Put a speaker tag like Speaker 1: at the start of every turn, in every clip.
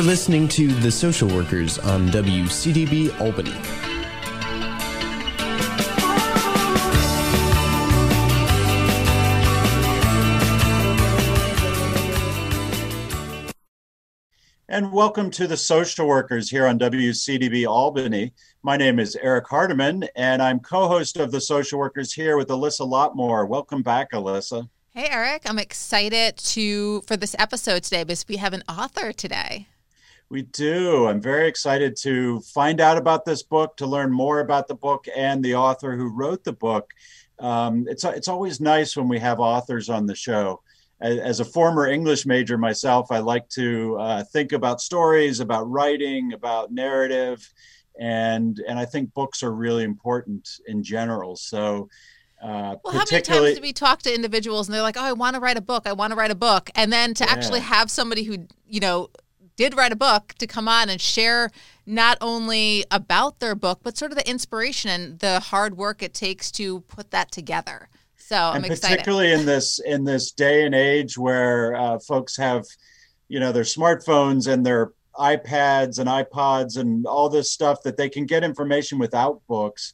Speaker 1: You're listening to The Social Workers on WCDB Albany.
Speaker 2: And welcome to the social workers here on WCDB Albany. My name is Eric Hardiman, and I'm co host of the social workers here with Alyssa Lotmore. Welcome back, Alyssa.
Speaker 3: Hey, Eric. I'm excited to for this episode today because we have an author today.
Speaker 2: We do. I'm very excited to find out about this book, to learn more about the book and the author who wrote the book. Um, it's, it's always nice when we have authors on the show as a former English major myself, I like to uh, think about stories, about writing, about narrative, and and I think books are really important in general. So.
Speaker 3: Uh, well, how many times do we talk to individuals and they're like, "Oh, I want to write a book. I want to write a book," and then to yeah. actually have somebody who you know did write a book to come on and share not only about their book but sort of the inspiration and the hard work it takes to put that together. So I'm
Speaker 2: and particularly in this in this day and age where uh, folks have, you know, their smartphones and their iPads and iPods and all this stuff that they can get information without books.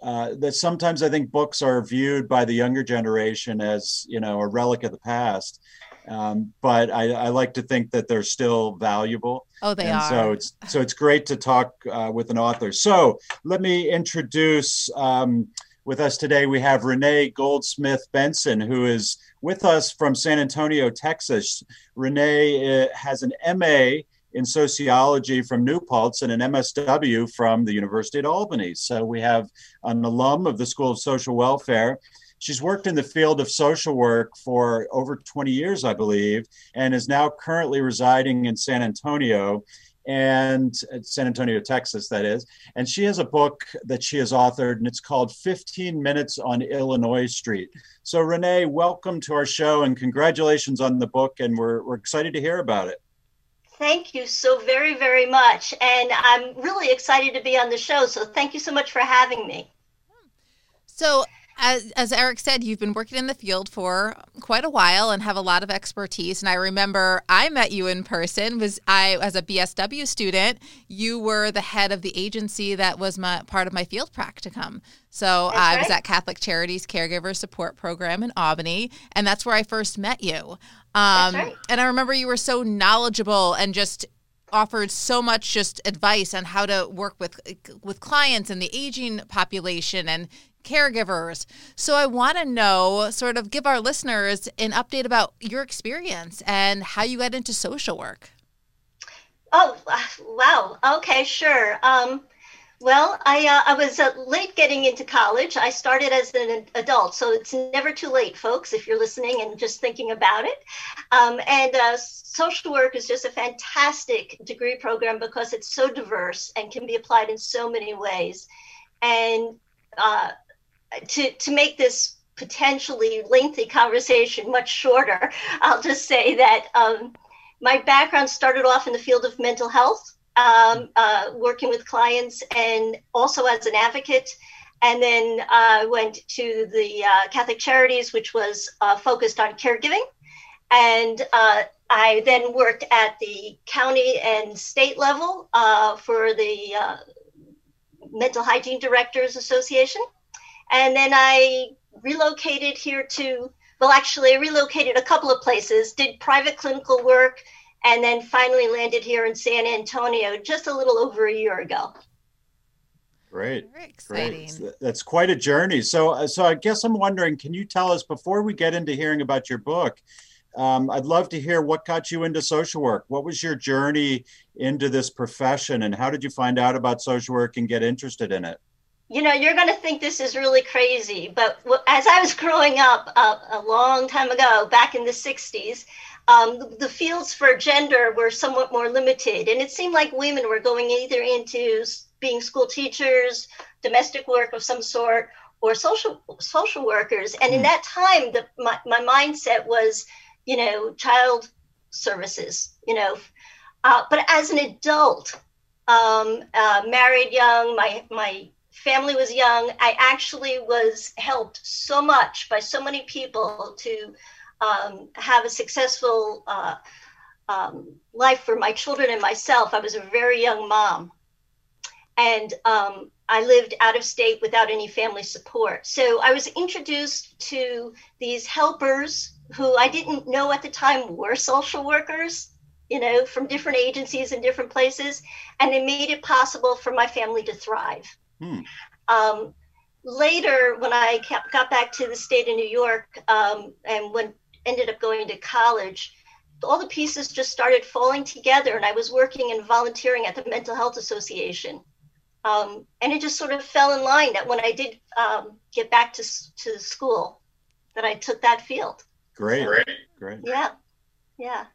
Speaker 2: Uh, that sometimes I think books are viewed by the younger generation as you know a relic of the past. Um, but I, I, like to think that they're still valuable.
Speaker 3: Oh, they
Speaker 2: and
Speaker 3: are.
Speaker 2: So it's so it's great to talk uh, with an author. So let me introduce. Um, with us today, we have Renee Goldsmith Benson, who is with us from San Antonio, Texas. Renee uh, has an MA in sociology from New Paltz and an MSW from the University at Albany. So we have an alum of the School of Social Welfare. She's worked in the field of social work for over 20 years, I believe, and is now currently residing in San Antonio and uh, San Antonio, Texas, that is. And she has a book that she has authored, and it's called 15 Minutes on Illinois Street. So, Renee, welcome to our show and congratulations on the book. And we're, we're excited to hear about it.
Speaker 4: Thank you so very, very much. And I'm really excited to be on the show. So, thank you so much for having me.
Speaker 3: So, as, as Eric said, you've been working in the field for quite a while and have a lot of expertise. And I remember I met you in person. Was I as a BSW student? You were the head of the agency that was my part of my field practicum. So I was at Catholic Charities Caregiver Support Program in Albany, and that's where I first met you. Um, right. And I remember you were so knowledgeable and just offered so much just advice on how to work with with clients and the aging population and caregivers. So I want to know, sort of give our listeners an update about your experience and how you got into social work.
Speaker 4: Oh, wow. Okay, sure. Um, well, I, uh, I was uh, late getting into college. I started as an adult, so it's never too late, folks, if you're listening and just thinking about it. Um, and uh, social work is just a fantastic degree program because it's so diverse and can be applied in so many ways. And uh, to to make this potentially lengthy conversation much shorter, I'll just say that um, my background started off in the field of mental health, um, uh, working with clients and also as an advocate. And then I uh, went to the uh, Catholic Charities, which was uh, focused on caregiving. And uh, I then worked at the county and state level uh, for the Mental Hygiene Directors Association. And then I relocated here to, well, actually, I relocated a couple of places, did private clinical work, and then finally landed here in San Antonio just a little over a year ago.
Speaker 2: Great. Very exciting. Great. That's quite a journey. So, uh, so I guess I'm wondering, can you tell us before we get into hearing about your book? Um, I'd love to hear what got you into social work. What was your journey into this profession, and how did you find out about social work and get interested in it?
Speaker 4: You know, you're going to think this is really crazy, but as I was growing up uh, a long time ago, back in the 60s, um, the fields for gender were somewhat more limited. And it seemed like women were going either into being school teachers, domestic work of some sort, or social social workers. And in hmm. that time, the, my, my mindset was, you know, child services, you know. Uh, but as an adult, um, uh, married young, my, my family was young, I actually was helped so much by so many people to um, have a successful uh, um, life for my children and myself. I was a very young mom. And um, I lived out of state without any family support. So I was introduced to these helpers who I didn't know at the time were social workers, you know, from different agencies in different places. And they made it possible for my family to thrive. Hmm. Um, later, when I got back to the state of New York um, and when ended up going to college, all the pieces just started falling together. And I was working and volunteering at the Mental Health Association. Um, and it just sort of fell in line that when I did um, get back to, to school, that I took that field.
Speaker 2: Great, great, great.
Speaker 4: Yeah, yeah.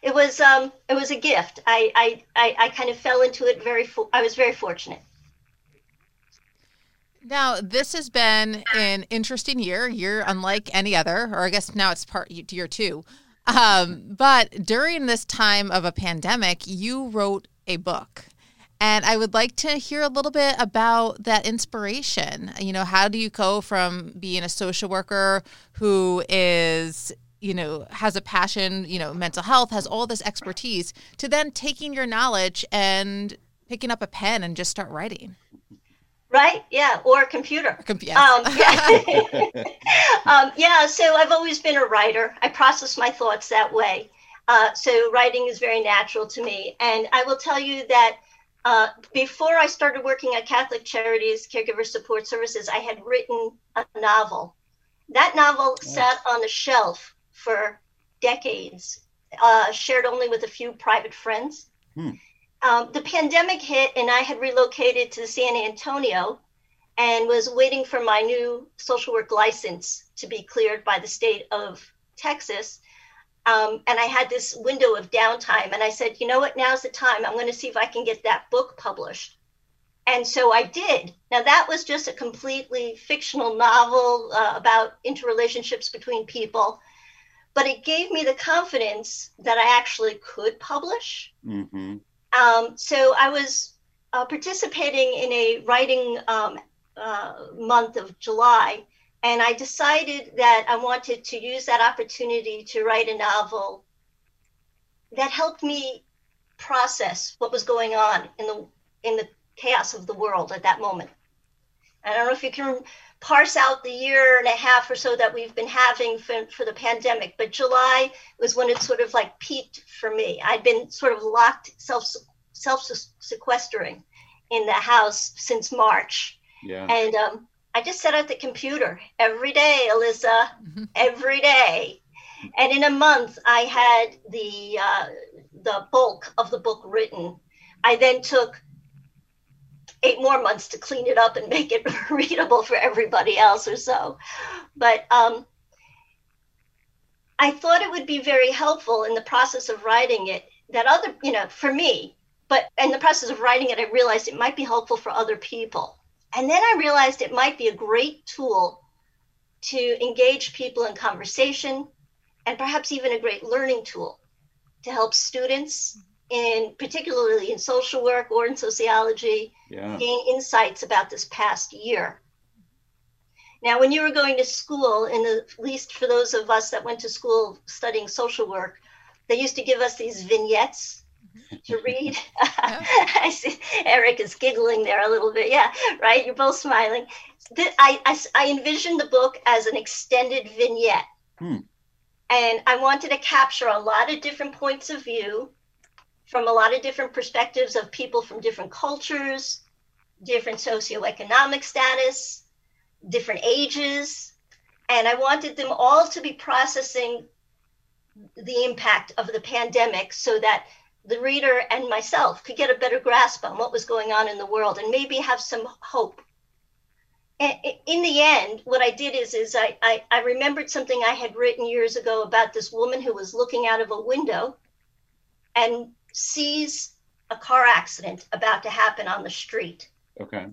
Speaker 4: It was um, it was a gift. I I I, I kind of fell into it very. Fo- I was very fortunate.
Speaker 3: Now, this has been an interesting year, year unlike any other, or I guess now it's part year two. Um, but during this time of a pandemic, you wrote a book. And I would like to hear a little bit about that inspiration. You know, how do you go from being a social worker who is, you know, has a passion, you know, mental health, has all this expertise, to then taking your knowledge and picking up a pen and just start writing?
Speaker 4: Right? Yeah, or a computer.
Speaker 3: Um, yeah.
Speaker 4: um, yeah. So I've always been a writer. I process my thoughts that way. Uh, so writing is very natural to me, and I will tell you that uh, before I started working at Catholic Charities Caregiver Support Services, I had written a novel. That novel sat on the shelf for decades, uh, shared only with a few private friends. Hmm. Um, the pandemic hit, and I had relocated to San Antonio and was waiting for my new social work license to be cleared by the state of Texas. Um, and I had this window of downtime, and I said, you know what, now's the time. I'm going to see if I can get that book published. And so I did. Now, that was just a completely fictional novel uh, about interrelationships between people, but it gave me the confidence that I actually could publish. Mm-hmm. Um, so I was uh, participating in a writing um, uh, month of July and I decided that I wanted to use that opportunity to write a novel that helped me process what was going on in the in the chaos of the world at that moment. I don't know if you can parse out the year and a half or so that we've been having for, for the pandemic, but July was when it sort of like peaked for me. I'd been sort of locked self self sequestering in the house since March.
Speaker 2: Yeah.
Speaker 4: And um, I just sat at the computer every day, Alyssa, mm-hmm. every day. And in a month, I had the uh, the bulk of the book written. I then took eight more months to clean it up and make it readable for everybody else or so. But um, I thought it would be very helpful in the process of writing it that other, you know, for me, but in the process of writing it, I realized it might be helpful for other people. And then I realized it might be a great tool to engage people in conversation and perhaps even a great learning tool to help students in particularly in social work or in sociology yeah. gain insights about this past year. Now, when you were going to school, in the, at least for those of us that went to school studying social work, they used to give us these vignettes to read. I see Eric is giggling there a little bit. Yeah, right. You're both smiling. I, I, I envisioned the book as an extended vignette. Hmm. And I wanted to capture a lot of different points of view from a lot of different perspectives of people from different cultures, different socioeconomic status, different ages. And I wanted them all to be processing the impact of the pandemic so that the reader and myself could get a better grasp on what was going on in the world and maybe have some hope. In the end, what I did is, is I, I, I remembered something I had written years ago about this woman who was looking out of a window and sees a car accident about to happen on the street.
Speaker 2: Okay.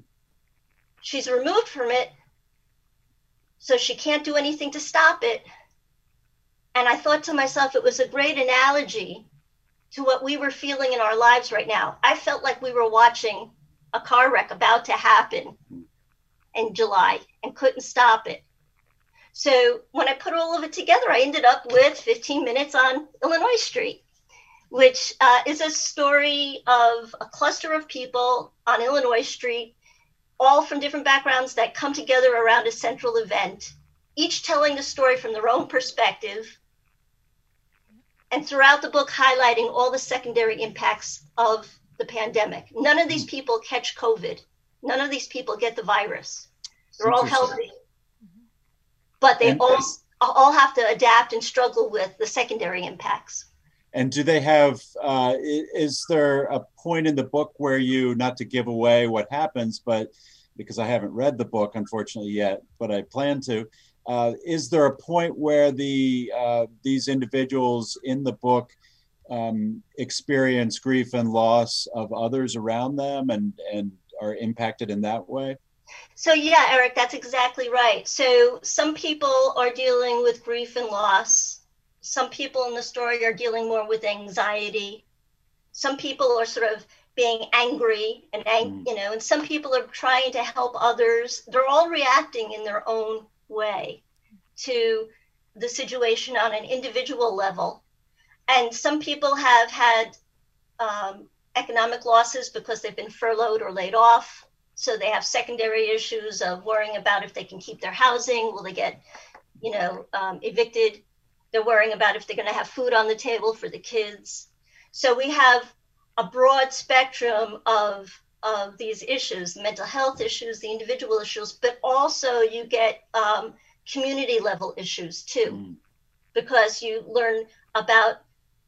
Speaker 4: She's removed from it, so she can't do anything to stop it. And I thought to myself, it was a great analogy to what we were feeling in our lives right now. I felt like we were watching a car wreck about to happen in July and couldn't stop it. So when I put all of it together, I ended up with 15 minutes on Illinois Street. Which uh, is a story of a cluster of people on Illinois Street, all from different backgrounds that come together around a central event, each telling the story from their own perspective. And throughout the book, highlighting all the secondary impacts of the pandemic. None of these people catch COVID. None of these people get the virus. They're all healthy. But they all, all have to adapt and struggle with the secondary impacts.
Speaker 2: And do they have, uh, is there a point in the book where you, not to give away what happens, but because I haven't read the book, unfortunately, yet, but I plan to, uh, is there a point where the uh, these individuals in the book um, experience grief and loss of others around them and, and are impacted in that way?
Speaker 4: So, yeah, Eric, that's exactly right. So, some people are dealing with grief and loss. Some people in the story are dealing more with anxiety. Some people are sort of being angry and, ang- mm. you know, and some people are trying to help others. They're all reacting in their own way to the situation on an individual level and some people have had um, economic losses because they've been furloughed or laid off. So they have secondary issues of worrying about if they can keep their housing. Will they get, you know, um, evicted? They're worrying about if they're going to have food on the table for the kids. So we have a broad spectrum of of these issues, the mental health issues, the individual issues, but also you get um, community level issues too, mm. because you learn about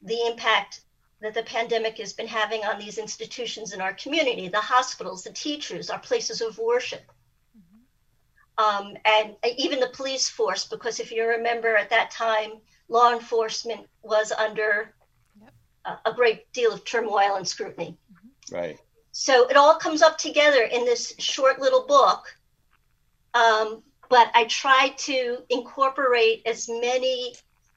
Speaker 4: the impact that the pandemic has been having on these institutions in our community the hospitals, the teachers, our places of worship. Mm-hmm. Um, and even the police force, because if you remember at that time, law enforcement was under yep. a, a, great deal of turmoil and scrutiny.
Speaker 2: Mm-hmm. Right.
Speaker 4: So it all comes up together in this short little book. Um, but I try to incorporate as many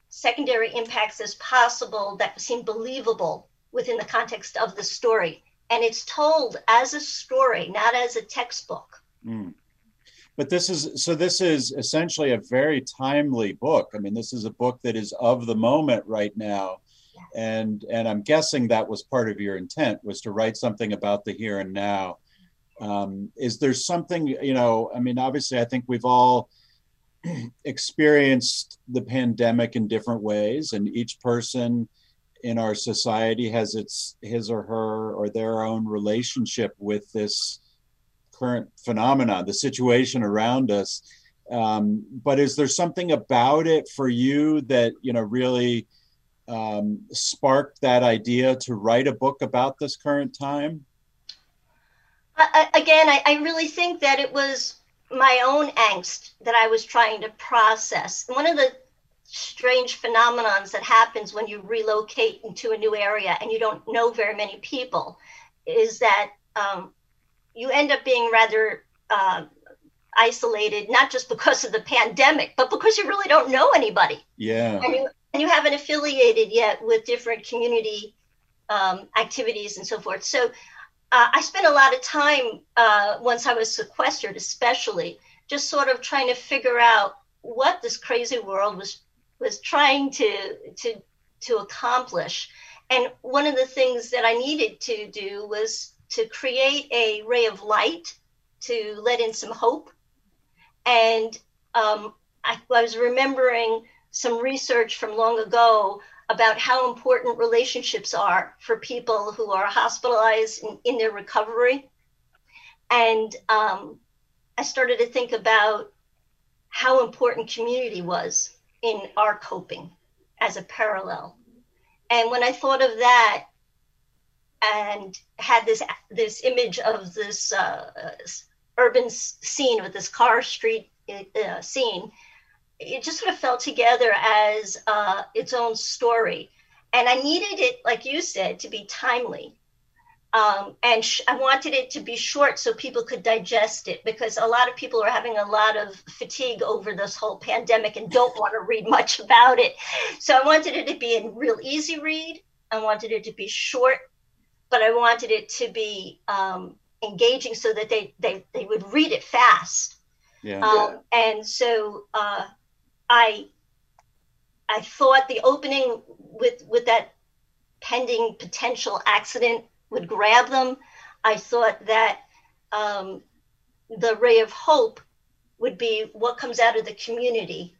Speaker 4: secondary impacts as possible that seem believable within the context of the story. And it's told as a story, not as a textbook. Mm.
Speaker 2: But this is so, this is essentially a very timely book. I mean, this is a book that is of the moment right now. And, and I'm guessing that was part of your intent was to write something about the here and now. Um, is there something, you know, I mean, obviously, I think we've all experienced the pandemic in different ways, and each person in our society has its his or her or their own relationship with this current phenomenon, the situation around us. Um, but is there something about it for you that you know really um, sparked that idea to write a book about this current time?
Speaker 4: I, again, I, I really think that it was my own angst that I was trying to process. one of the strange phenomenons that happens when you relocate into a new area and you don't know very many people is that um, you end up being rather uh, isolated, not just because of the pandemic, but because you really don't know anybody.
Speaker 2: Yeah.
Speaker 4: And you, and you haven't affiliated yet with different community um, activities and so forth. So uh, I spent a lot of time uh, once I was sequestered, especially just sort of trying to figure out what this crazy world was was trying to to to accomplish. And one of the things that I needed to do was to create a ray of light to let in some hope. And um, I, I was remembering some research from long ago about how important relationships are for people who are hospitalized in, in their recovery. And um, I started to think about how important community was in our coping as a parallel. And when I thought of that and had this this image of this uh, urban scene with this car street uh, scene, it just sort of fell together as uh, its own story. And I needed it, like you said, to be timely. Um, and sh- I wanted it to be short so people could digest it because a lot of people are having a lot of fatigue over this whole pandemic and don't want to read much about it. So I wanted it to be a real easy read. I wanted it to be short, but I wanted it to be um, engaging so that they, they, they would read it fast.
Speaker 2: Yeah. Um,
Speaker 4: and so uh, I I thought the opening with with that pending potential accident would grab them. I thought that um, the ray of hope would be what comes out of the community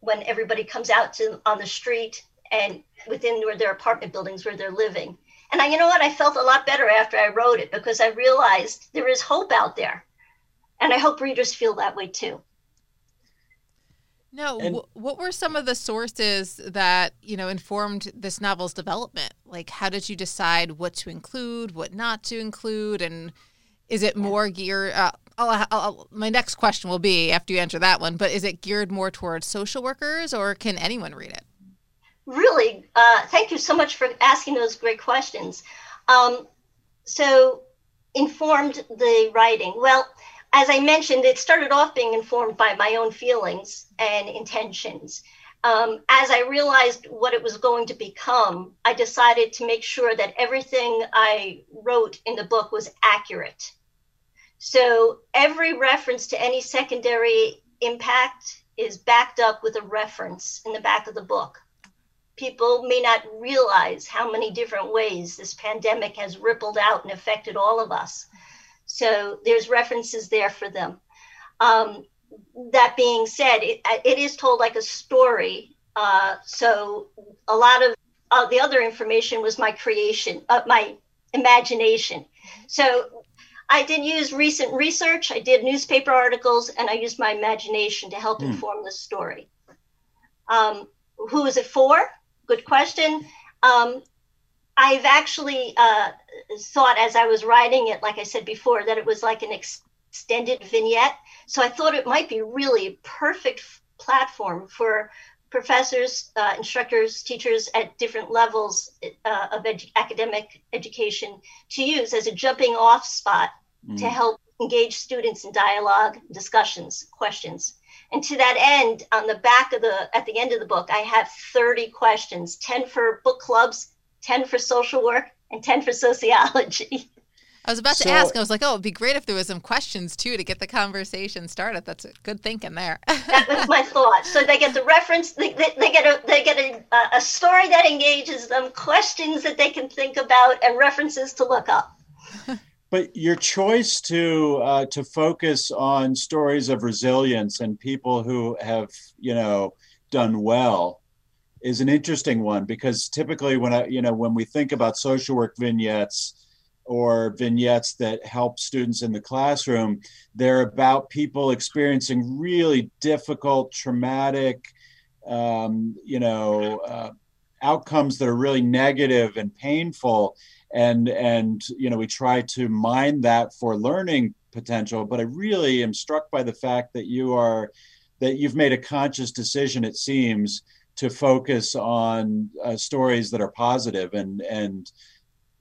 Speaker 4: when everybody comes out to on the street and within where their apartment buildings where they're living. And I, you know what? I felt a lot better after I wrote it because I realized there is hope out there. And I hope readers feel that way too.
Speaker 3: No, and, what were some of the sources that you know informed this novel's development? Like, how did you decide what to include, what not to include, and is it more geared? Uh, I'll, I'll, my next question will be after you answer that one. But is it geared more towards social workers, or can anyone read it?
Speaker 4: Really, uh, thank you so much for asking those great questions. Um, so, informed the writing. Well, as I mentioned, it started off being informed by my own feelings and intentions. Um, as I realized what it was going to become, I decided to make sure that everything I wrote in the book was accurate. So every reference to any secondary impact is backed up with a reference in the back of the book. People may not realize how many different ways this pandemic has rippled out and affected all of us. So there's references there for them. Um, that being said, it, it is told like a story. Uh, so a lot of uh, the other information was my creation, uh, my imagination. So I did use recent research, I did newspaper articles, and I used my imagination to help mm. inform the story. Um, who is it for? Good question. Um, I've actually uh, thought as I was writing it, like I said before, that it was like an ex- extended vignette. So I thought it might be really a perfect f- platform for professors, uh, instructors, teachers at different levels uh, of academic education to use as a jumping off spot mm. to help engage students in dialogue, discussions, questions. And to that end, on the back of the, at the end of the book, I have 30 questions 10 for book clubs, 10 for social work, and 10 for sociology.
Speaker 3: I was about to so, ask. I was like, "Oh, it'd be great if there was some questions too to get the conversation started." That's good thinking there.
Speaker 4: that was my thought. So they get the reference. They, they, they get a they get a, a story that engages them, questions that they can think about, and references to look up.
Speaker 2: but your choice to uh, to focus on stories of resilience and people who have you know done well is an interesting one because typically when I, you know, when we think about social work vignettes or vignettes that help students in the classroom, they're about people experiencing really difficult, traumatic, um, you know, uh, outcomes that are really negative and painful. And and you know, we try to mine that for learning potential. But I really am struck by the fact that you are that you've made a conscious decision. It seems to focus on uh, stories that are positive and and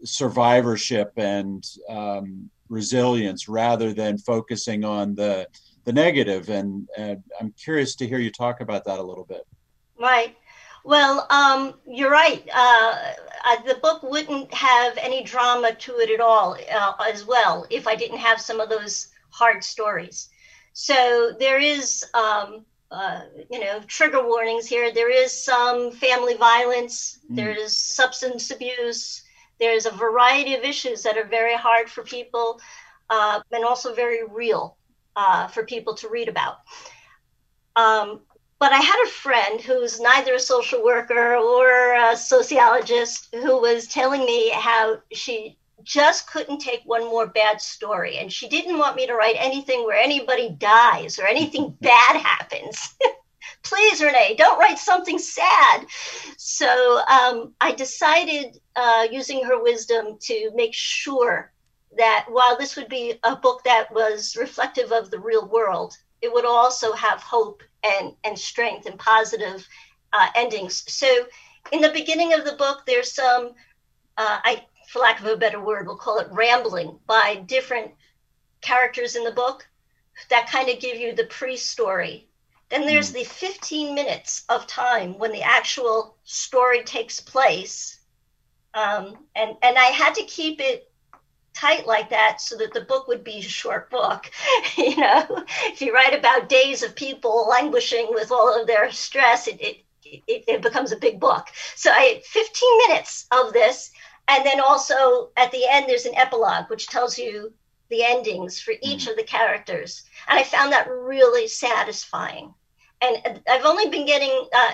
Speaker 2: survivorship and um, resilience rather than focusing on the the negative and, and i'm curious to hear you talk about that a little bit
Speaker 4: right well um, you're right uh, uh, the book wouldn't have any drama to it at all uh, as well if i didn't have some of those hard stories so there is um, uh, you know, trigger warnings here. There is some family violence, mm. there is substance abuse, there's a variety of issues that are very hard for people uh, and also very real uh, for people to read about. Um, but I had a friend who's neither a social worker or a sociologist who was telling me how she just couldn't take one more bad story. And she didn't want me to write anything where anybody dies or anything bad happens. Please, Renee, don't write something sad. So um, I decided, uh, using her wisdom, to make sure that while this would be a book that was reflective of the real world, it would also have hope and, and strength and positive uh, endings. So in the beginning of the book, there's some, uh, I for lack of a better word, we'll call it rambling by different characters in the book that kind of give you the pre story. Then there's mm. the 15 minutes of time when the actual story takes place. Um, and, and I had to keep it tight like that so that the book would be a short book. you know, if you write about days of people languishing with all of their stress, it, it it, it becomes a big book. So I had 15 minutes of this. And then also at the end, there's an epilogue, which tells you the endings for each mm. of the characters. And I found that really satisfying. And I've only been getting, uh,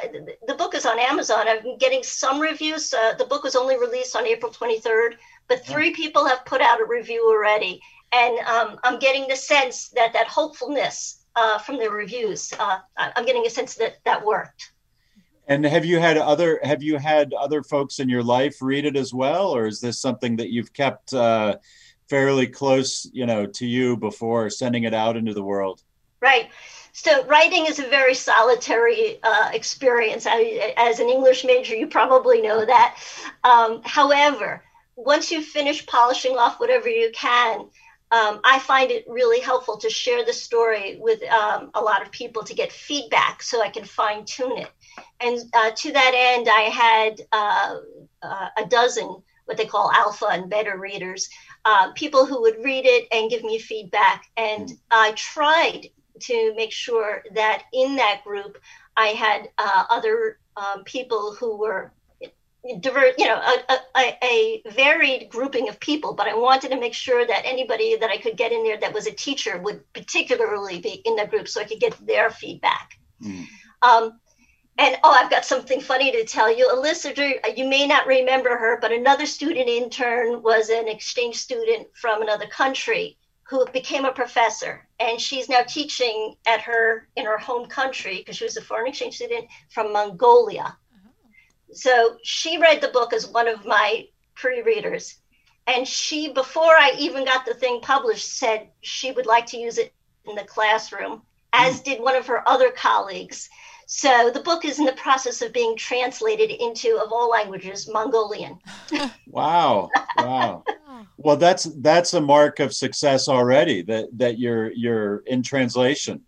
Speaker 4: the book is on Amazon. I've been getting some reviews. Uh, the book was only released on April 23rd, but three people have put out a review already. And um, I'm getting the sense that that hopefulness uh, from the reviews, uh, I'm getting a sense that that worked.
Speaker 2: And have you had other have you had other folks in your life read it as well, or is this something that you've kept uh, fairly close, you know, to you before sending it out into the world?
Speaker 4: Right. So writing is a very solitary uh, experience. I, as an English major, you probably know that. Um, however, once you finish polishing off whatever you can, um, I find it really helpful to share the story with um, a lot of people to get feedback so I can fine tune it. And uh, to that end, I had uh, uh, a dozen what they call alpha and beta readers, uh, people who would read it and give me feedback. And I tried to make sure that in that group, I had uh, other um, people who were divert, you know, a, a, a, varied grouping of people, but I wanted to make sure that anybody that I could get in there that was a teacher would particularly be in the group so I could get their feedback. Mm. Um, and oh, I've got something funny to tell you. Alyssa, you may not remember her, but another student intern was an exchange student from another country who became a professor, and she's now teaching at her in her home country because she was a foreign exchange student from Mongolia. So she read the book as one of my pre-readers. And she, before I even got the thing published, said she would like to use it in the classroom, as mm. did one of her other colleagues. So the book is in the process of being translated into, of all languages, Mongolian.
Speaker 2: wow! Wow! well, that's that's a mark of success already. That that you're you're in translation.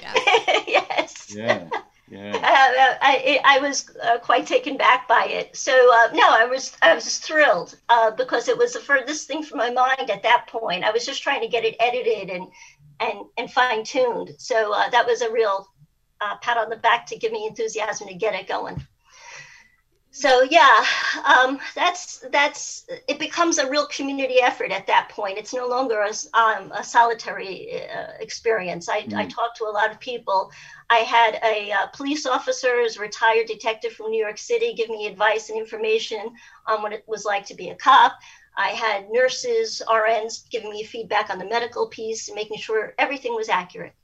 Speaker 4: Yeah. yes.
Speaker 2: Yeah. Yeah.
Speaker 4: Uh, I, I was uh, quite taken back by it. So uh, no, I was I was thrilled uh, because it was the furthest thing from my mind at that point. I was just trying to get it edited and and and fine tuned. So uh, that was a real uh, pat on the back to give me enthusiasm to get it going so yeah um, that's that's it becomes a real community effort at that point. It's no longer a, um, a solitary uh, experience. I, mm. I talked to a lot of people. I had a uh, police officer retired detective from new york city give me advice and information on what it was like to be a cop. I had nurses rns giving me feedback on the medical piece and making sure everything was accurate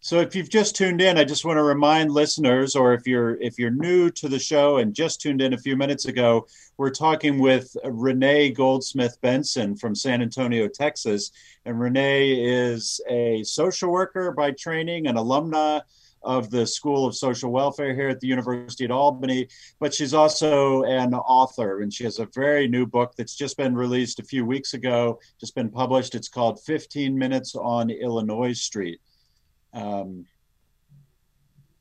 Speaker 2: so if you've just tuned in, I just want to remind listeners, or if you're if you're new to the show and just tuned in a few minutes ago, we're talking with Renee Goldsmith Benson from San Antonio, Texas. And Renee is a social worker by training, an alumna of the School of Social Welfare here at the University at Albany, but she's also an author and she has a very new book that's just been released a few weeks ago, just been published. It's called 15 Minutes on Illinois Street. Um,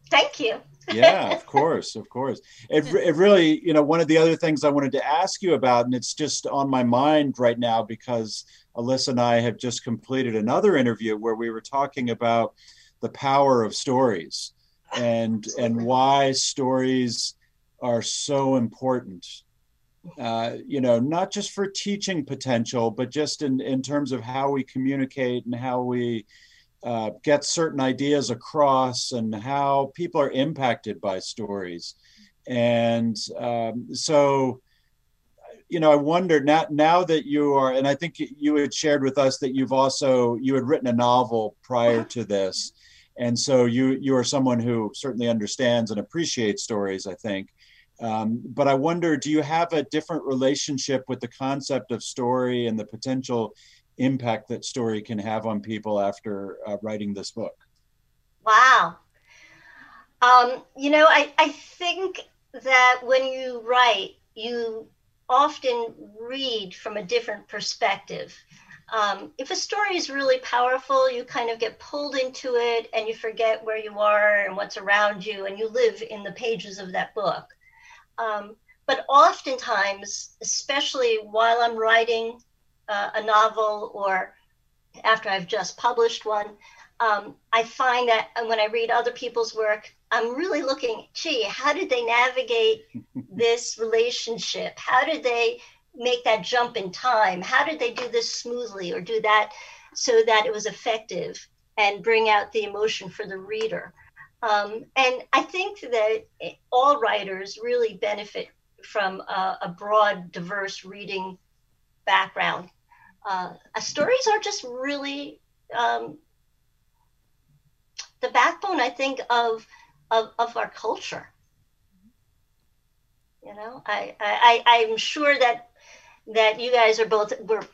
Speaker 4: Thank you.
Speaker 2: yeah, of course, of course. It, it really, you know, one of the other things I wanted to ask you about, and it's just on my mind right now because Alyssa and I have just completed another interview where we were talking about the power of stories and and why stories are so important. Uh, you know, not just for teaching potential, but just in in terms of how we communicate and how we uh, get certain ideas across and how people are impacted by stories. And um, so, you know, I wonder now, now that you are, and I think you had shared with us that you've also, you had written a novel prior to this. And so you, you are someone who certainly understands and appreciates stories, I think. Um, but I wonder, do you have a different relationship with the concept of story and the potential impact that story can have on people after uh, writing this book?
Speaker 4: Wow. Um, you know, I, I think that when you write, you often read from a different perspective. Um, if a story is really powerful, you kind of get pulled into it and you forget where you are and what's around you, and you live in the pages of that book. Um, but oftentimes, especially while I'm writing uh, a novel or after I've just published one, um, I find that when I read other people's work, I'm really looking, gee, how did they navigate this relationship? How did they make that jump in time? How did they do this smoothly or do that so that it was effective and bring out the emotion for the reader? Um, and I think that all writers really benefit from a, a broad, diverse reading background. Uh, stories are just really um, the backbone, I think, of, of, of our culture. You know, I, I, I'm sure that that you guys are both we're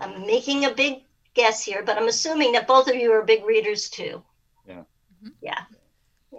Speaker 4: I'm making a big guess here, but I'm assuming that both of you are big readers too.
Speaker 2: Yeah.
Speaker 4: Mm-hmm. Yeah.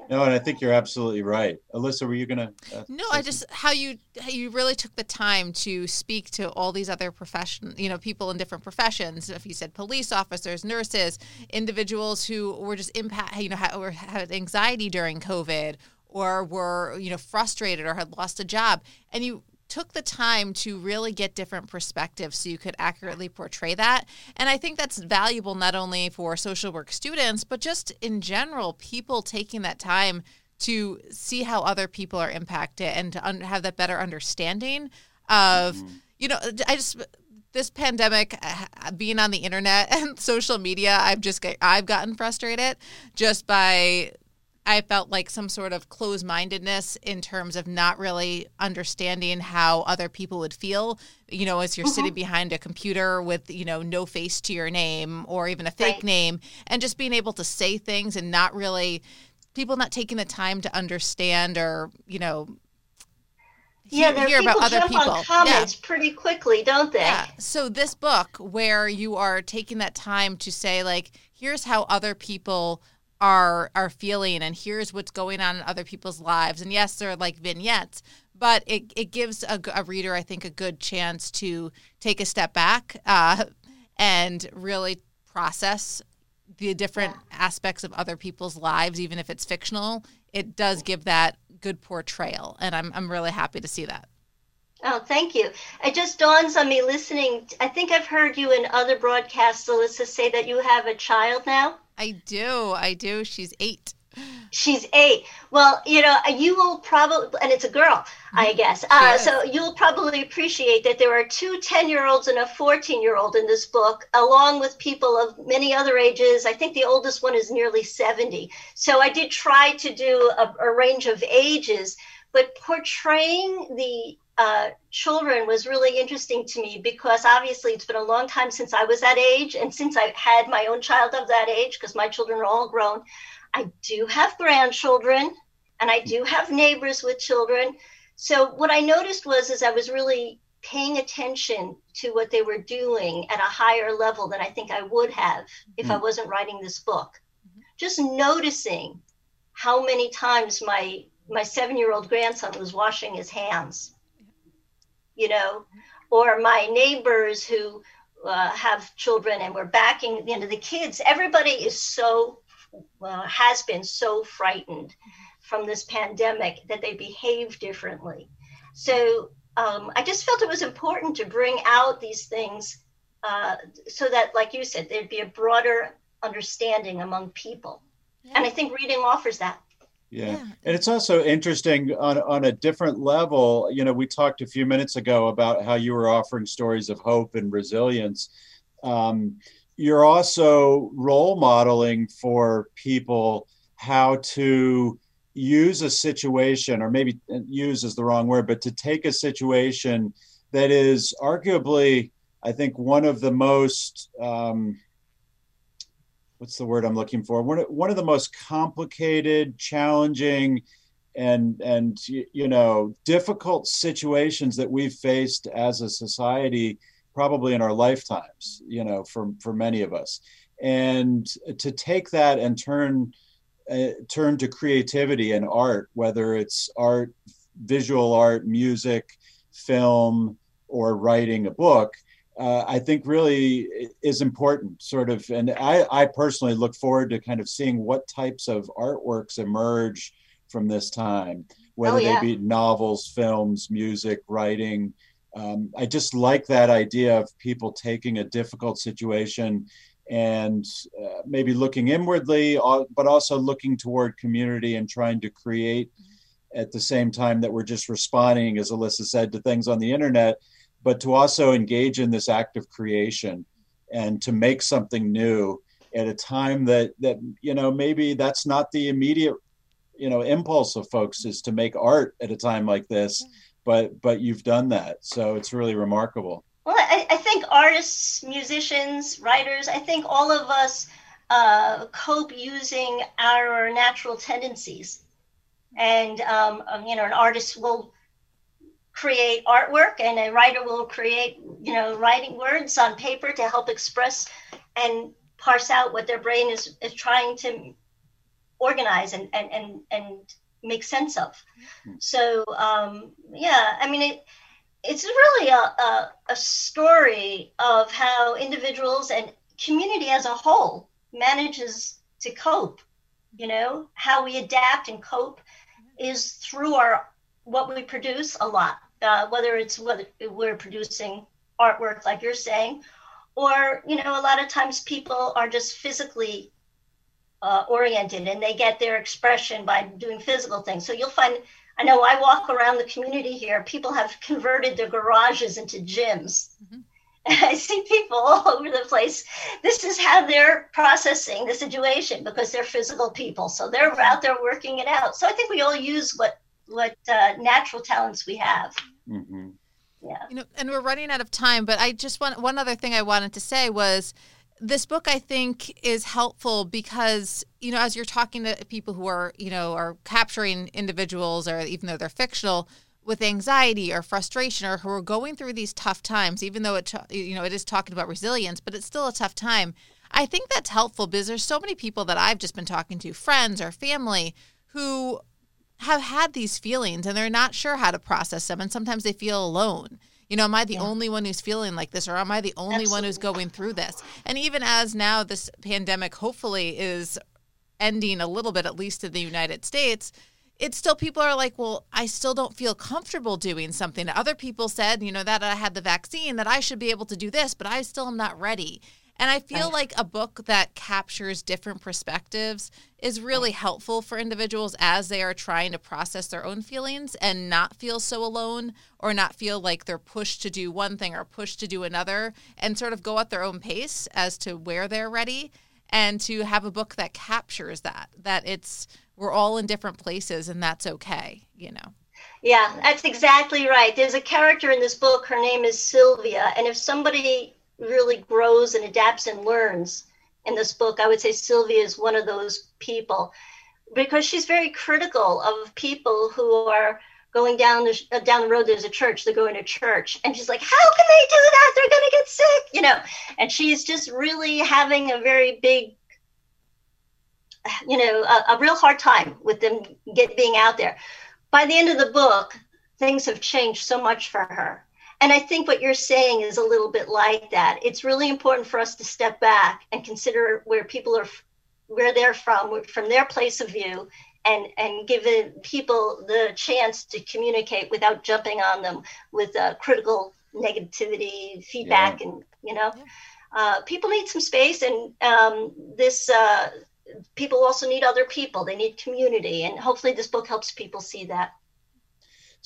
Speaker 2: No, and I think you're absolutely right. Alyssa, were you gonna?
Speaker 3: Uh, no, I just how you how you really took the time to speak to all these other profession, you know, people in different professions. If you said police officers, nurses, individuals who were just impact, you know, had, or had anxiety during COVID, or were you know frustrated or had lost a job, and you took the time to really get different perspectives so you could accurately portray that. And I think that's valuable not only for social work students, but just in general, people taking that time to see how other people are impacted and to un- have that better understanding of, mm-hmm. you know, I just this pandemic uh, being on the internet and social media i've just i've gotten frustrated just by I felt like some sort of closed mindedness in terms of not really understanding how other people would feel, you know, as you're mm-hmm. sitting behind a computer with, you know, no face to your name or even a fake right. name, and just being able to say things and not really, people not taking the time to understand or, you know,
Speaker 4: yeah, hear, hear about other people. On comments yeah. pretty quickly, don't they? Yeah.
Speaker 3: So this book, where you are taking that time to say, like, here's how other people are are feeling and here's what's going on in other people's lives. And yes they're like vignettes but it, it gives a, a reader i think a good chance to take a step back uh, and really process the different yeah. aspects of other people's lives even if it's fictional. It does give that good portrayal and i'm, I'm really happy to see that
Speaker 4: Oh, thank you. It just dawns on me listening. I think I've heard you in other broadcasts, Alyssa, say that you have a child now.
Speaker 3: I do. I do. She's eight.
Speaker 4: She's eight. Well, you know, you will probably, and it's a girl, I mm-hmm. guess. Uh, so you'll probably appreciate that there are two 10 year olds and a 14 year old in this book, along with people of many other ages. I think the oldest one is nearly 70. So I did try to do a, a range of ages, but portraying the uh, children was really interesting to me because obviously it's been a long time since I was that age and since I had my own child of that age because my children are all grown. I do have grandchildren and I do have neighbors with children. So what I noticed was is I was really paying attention to what they were doing at a higher level than I think I would have if mm-hmm. I wasn't writing this book. Mm-hmm. Just noticing how many times my my seven year old grandson was washing his hands you know, or my neighbors who uh, have children and we're backing you know the kids. Everybody is so uh, has been so frightened from this pandemic that they behave differently. So um, I just felt it was important to bring out these things uh, so that, like you said, there'd be a broader understanding among people. Yeah. And I think reading offers that.
Speaker 2: Yeah. yeah. And it's also interesting on, on a different level. You know, we talked a few minutes ago about how you were offering stories of hope and resilience. Um, you're also role modeling for people how to use a situation, or maybe uh, use is the wrong word, but to take a situation that is arguably, I think, one of the most. Um, what's the word I'm looking for? One, one of the most complicated, challenging, and and you know difficult situations that we've faced as a society probably in our lifetimes you know for for many of us and to take that and turn uh, turn to creativity and art whether it's art visual art music film or writing a book uh, I think really is important, sort of. And I, I personally look forward to kind of seeing what types of artworks emerge from this time, whether oh, yeah. they be novels, films, music, writing. Um, I just like that idea of people taking a difficult situation and uh, maybe looking inwardly, uh, but also looking toward community and trying to create at the same time that we're just responding, as Alyssa said, to things on the internet, but to also engage in this act of creation and to make something new at a time that that you know maybe that's not the immediate you know impulse of folks is to make art at a time like this but but you've done that. So it's really remarkable.
Speaker 4: Well i, I think artists musicians writers i think all of us uh, cope using our natural tendencies. And um, um, you know an artist will create artwork and a writer will create you know writing words on paper to help express and parse out what their brain is, is trying to organize and, and, and, and make sense of. Mm-hmm. So, um, yeah, I mean, it, it's really a, a, a story of how individuals and community as a whole manages to cope. You know, how we adapt and cope is through our what we produce a lot. Uh, whether it's whether we're producing artwork like you're saying, or you know a lot of times people are just physically uh, oriented and they get their expression by doing physical things. So you'll find i know i walk around the community here people have converted their garages into gyms. Mm-hmm. and i see people all over the place. This is how they're processing the situation because they're physical people. So they're out there working it out. So i think we all use what what uh, natural talents we have mm-hmm
Speaker 3: yeah. You know, and we're running out of time, but I just want one other thing I wanted to say was this book I think is helpful because you know as you're talking to people who are you know are capturing individuals or even though they're fictional with anxiety or frustration or who are going through these tough times even though it you know it is talking about resilience but it's still a tough time I think that's helpful because there's so many people that I've just been talking to friends or family who have had these feelings and they're not sure how to process them. And sometimes they feel alone. You know, am I the yeah. only one who's feeling like this, or am I the only Absolutely. one who's going through this? And even as now this pandemic hopefully is ending a little bit, at least in the United States, it's still people are like, well, I still don't feel comfortable doing something. Other people said, you know, that I had the vaccine, that I should be able to do this, but I still am not ready. And I feel right. like a book that captures different perspectives is really helpful for individuals as they are trying to process their own feelings and not feel so alone or not feel like they're pushed to do one thing or pushed to do another and sort of go at their own pace as to where they're ready and to have a book that captures that that it's we're all in different places and that's okay, you know.
Speaker 4: Yeah, that's exactly right. There's a character in this book her name is Sylvia and if somebody really grows and adapts and learns in this book. I would say Sylvia is one of those people because she's very critical of people who are going down the uh, down the road. There's a church. They're going to church, and she's like, "How can they do that? They're going to get sick," you know. And she's just really having a very big, you know, a, a real hard time with them get being out there. By the end of the book, things have changed so much for her and I think what you're saying is a little bit like that. It's really important for us to step back and consider where people are, where they're from, from their place of view, and and giving people the chance to communicate without jumping on them with uh, critical negativity, feedback, yeah. and you know, yeah. uh, people need some space, and um, this. Uh, people also need other people. They need community, and hopefully, this book helps people see that.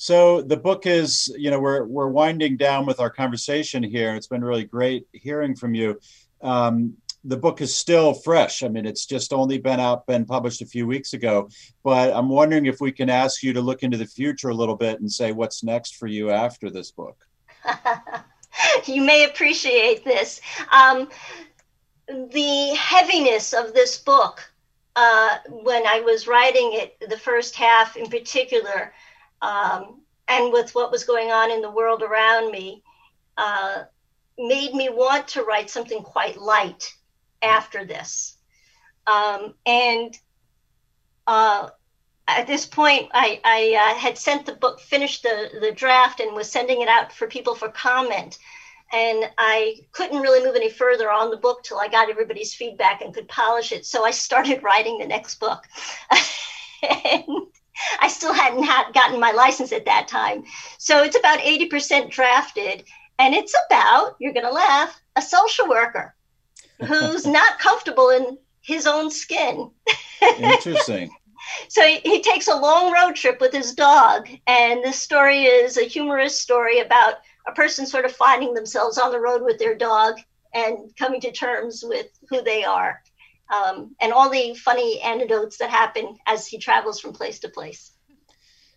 Speaker 2: So the book is, you know, we're we're winding down with our conversation here. It's been really great hearing from you. Um, the book is still fresh. I mean, it's just only been out, been published a few weeks ago. But I'm wondering if we can ask you to look into the future a little bit and say what's next for you after this book.
Speaker 4: you may appreciate this. Um, the heaviness of this book, uh, when I was writing it, the first half in particular, um, and with what was going on in the world around me, uh, made me want to write something quite light after this. Um, and uh, at this point, I, I uh, had sent the book, finished the, the draft, and was sending it out for people for comment. And I couldn't really move any further on the book till I got everybody's feedback and could polish it. So I started writing the next book. and I still hadn't had, gotten my license at that time. So it's about 80% drafted. And it's about, you're going to laugh, a social worker. who's not comfortable in his own skin.
Speaker 2: Interesting.
Speaker 4: so he, he, takes a long road trip with his dog, and this story is a humorous story about a person sort of finding themselves on the road with their dog and coming to terms with who they are, um, and all the funny anecdotes that happen as he travels from place to place.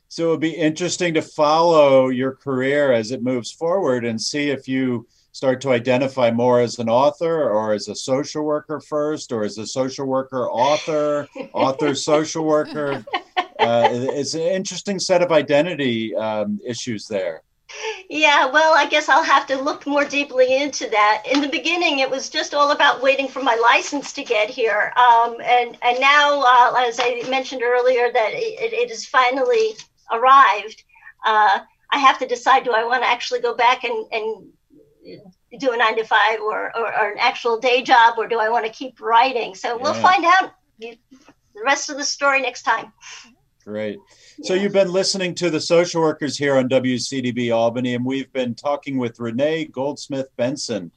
Speaker 2: So it would be interesting to follow your career as it moves forward and see if you start to identify more as an author or as a social worker first or as a social worker author author social worker uh, it's an interesting set of identity um, issues there
Speaker 4: yeah well i guess i'll have to look more deeply into that in the beginning it was just all about waiting for my license to get here um, and and now uh, as i mentioned earlier that it, it has finally arrived uh, i have to decide do i want to actually go back and, and do a nine to five or, or, or, an actual day job or do I want to keep writing? So yeah. we'll find out the rest of the story next time.
Speaker 2: Great. So you've been listening to the social workers here on WCDB Albany, and we've been talking with Renee Goldsmith Benson,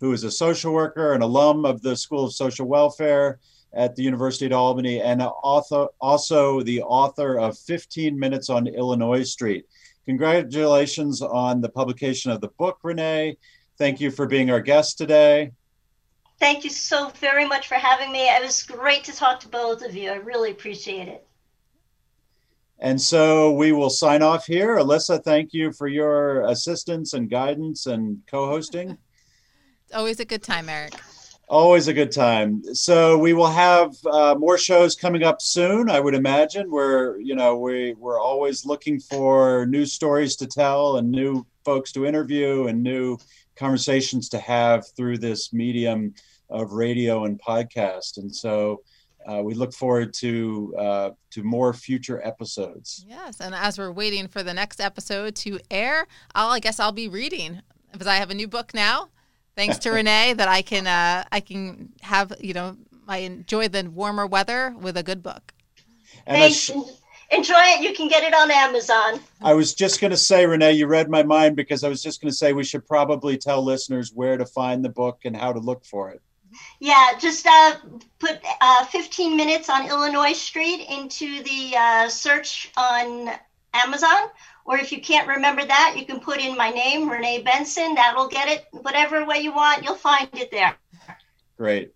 Speaker 2: who is a social worker, an alum of the School of Social Welfare at the University of Albany, and author, also the author of 15 Minutes on Illinois Street. Congratulations on the publication of the book, Renee. Thank you for being our guest today.
Speaker 4: Thank you so very much for having me. It was great to talk to both of you. I really appreciate it.
Speaker 2: And so we will sign off here. Alyssa, thank you for your assistance and guidance and co hosting.
Speaker 3: It's always a good time, Eric.
Speaker 2: Always a good time. So we will have uh, more shows coming up soon. I would imagine. We're you know we we're always looking for new stories to tell and new folks to interview and new conversations to have through this medium of radio and podcast. And so uh, we look forward to uh, to more future episodes.
Speaker 3: Yes, and as we're waiting for the next episode to air, I'll I guess I'll be reading because I have a new book now thanks to Renee that I can uh, I can have you know I enjoy the warmer weather with a good book.
Speaker 4: And Thanks. Sh- enjoy it. You can get it on Amazon.
Speaker 2: I was just going to say, Renee, you read my mind because I was just going to say we should probably tell listeners where to find the book and how to look for it.
Speaker 4: Yeah, just uh, put uh, 15 minutes on Illinois Street into the uh, search on Amazon or if you can't remember that, you can put in my name, Renee Benson. That'll get it. Whatever way you want, you'll find it there.
Speaker 2: Great.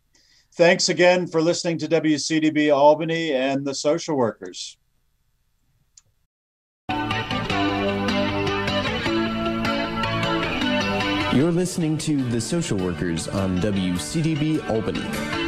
Speaker 2: Thanks again for listening to WCDB Albany and the social workers.
Speaker 1: You're listening to The Social Workers on WCDB Albany.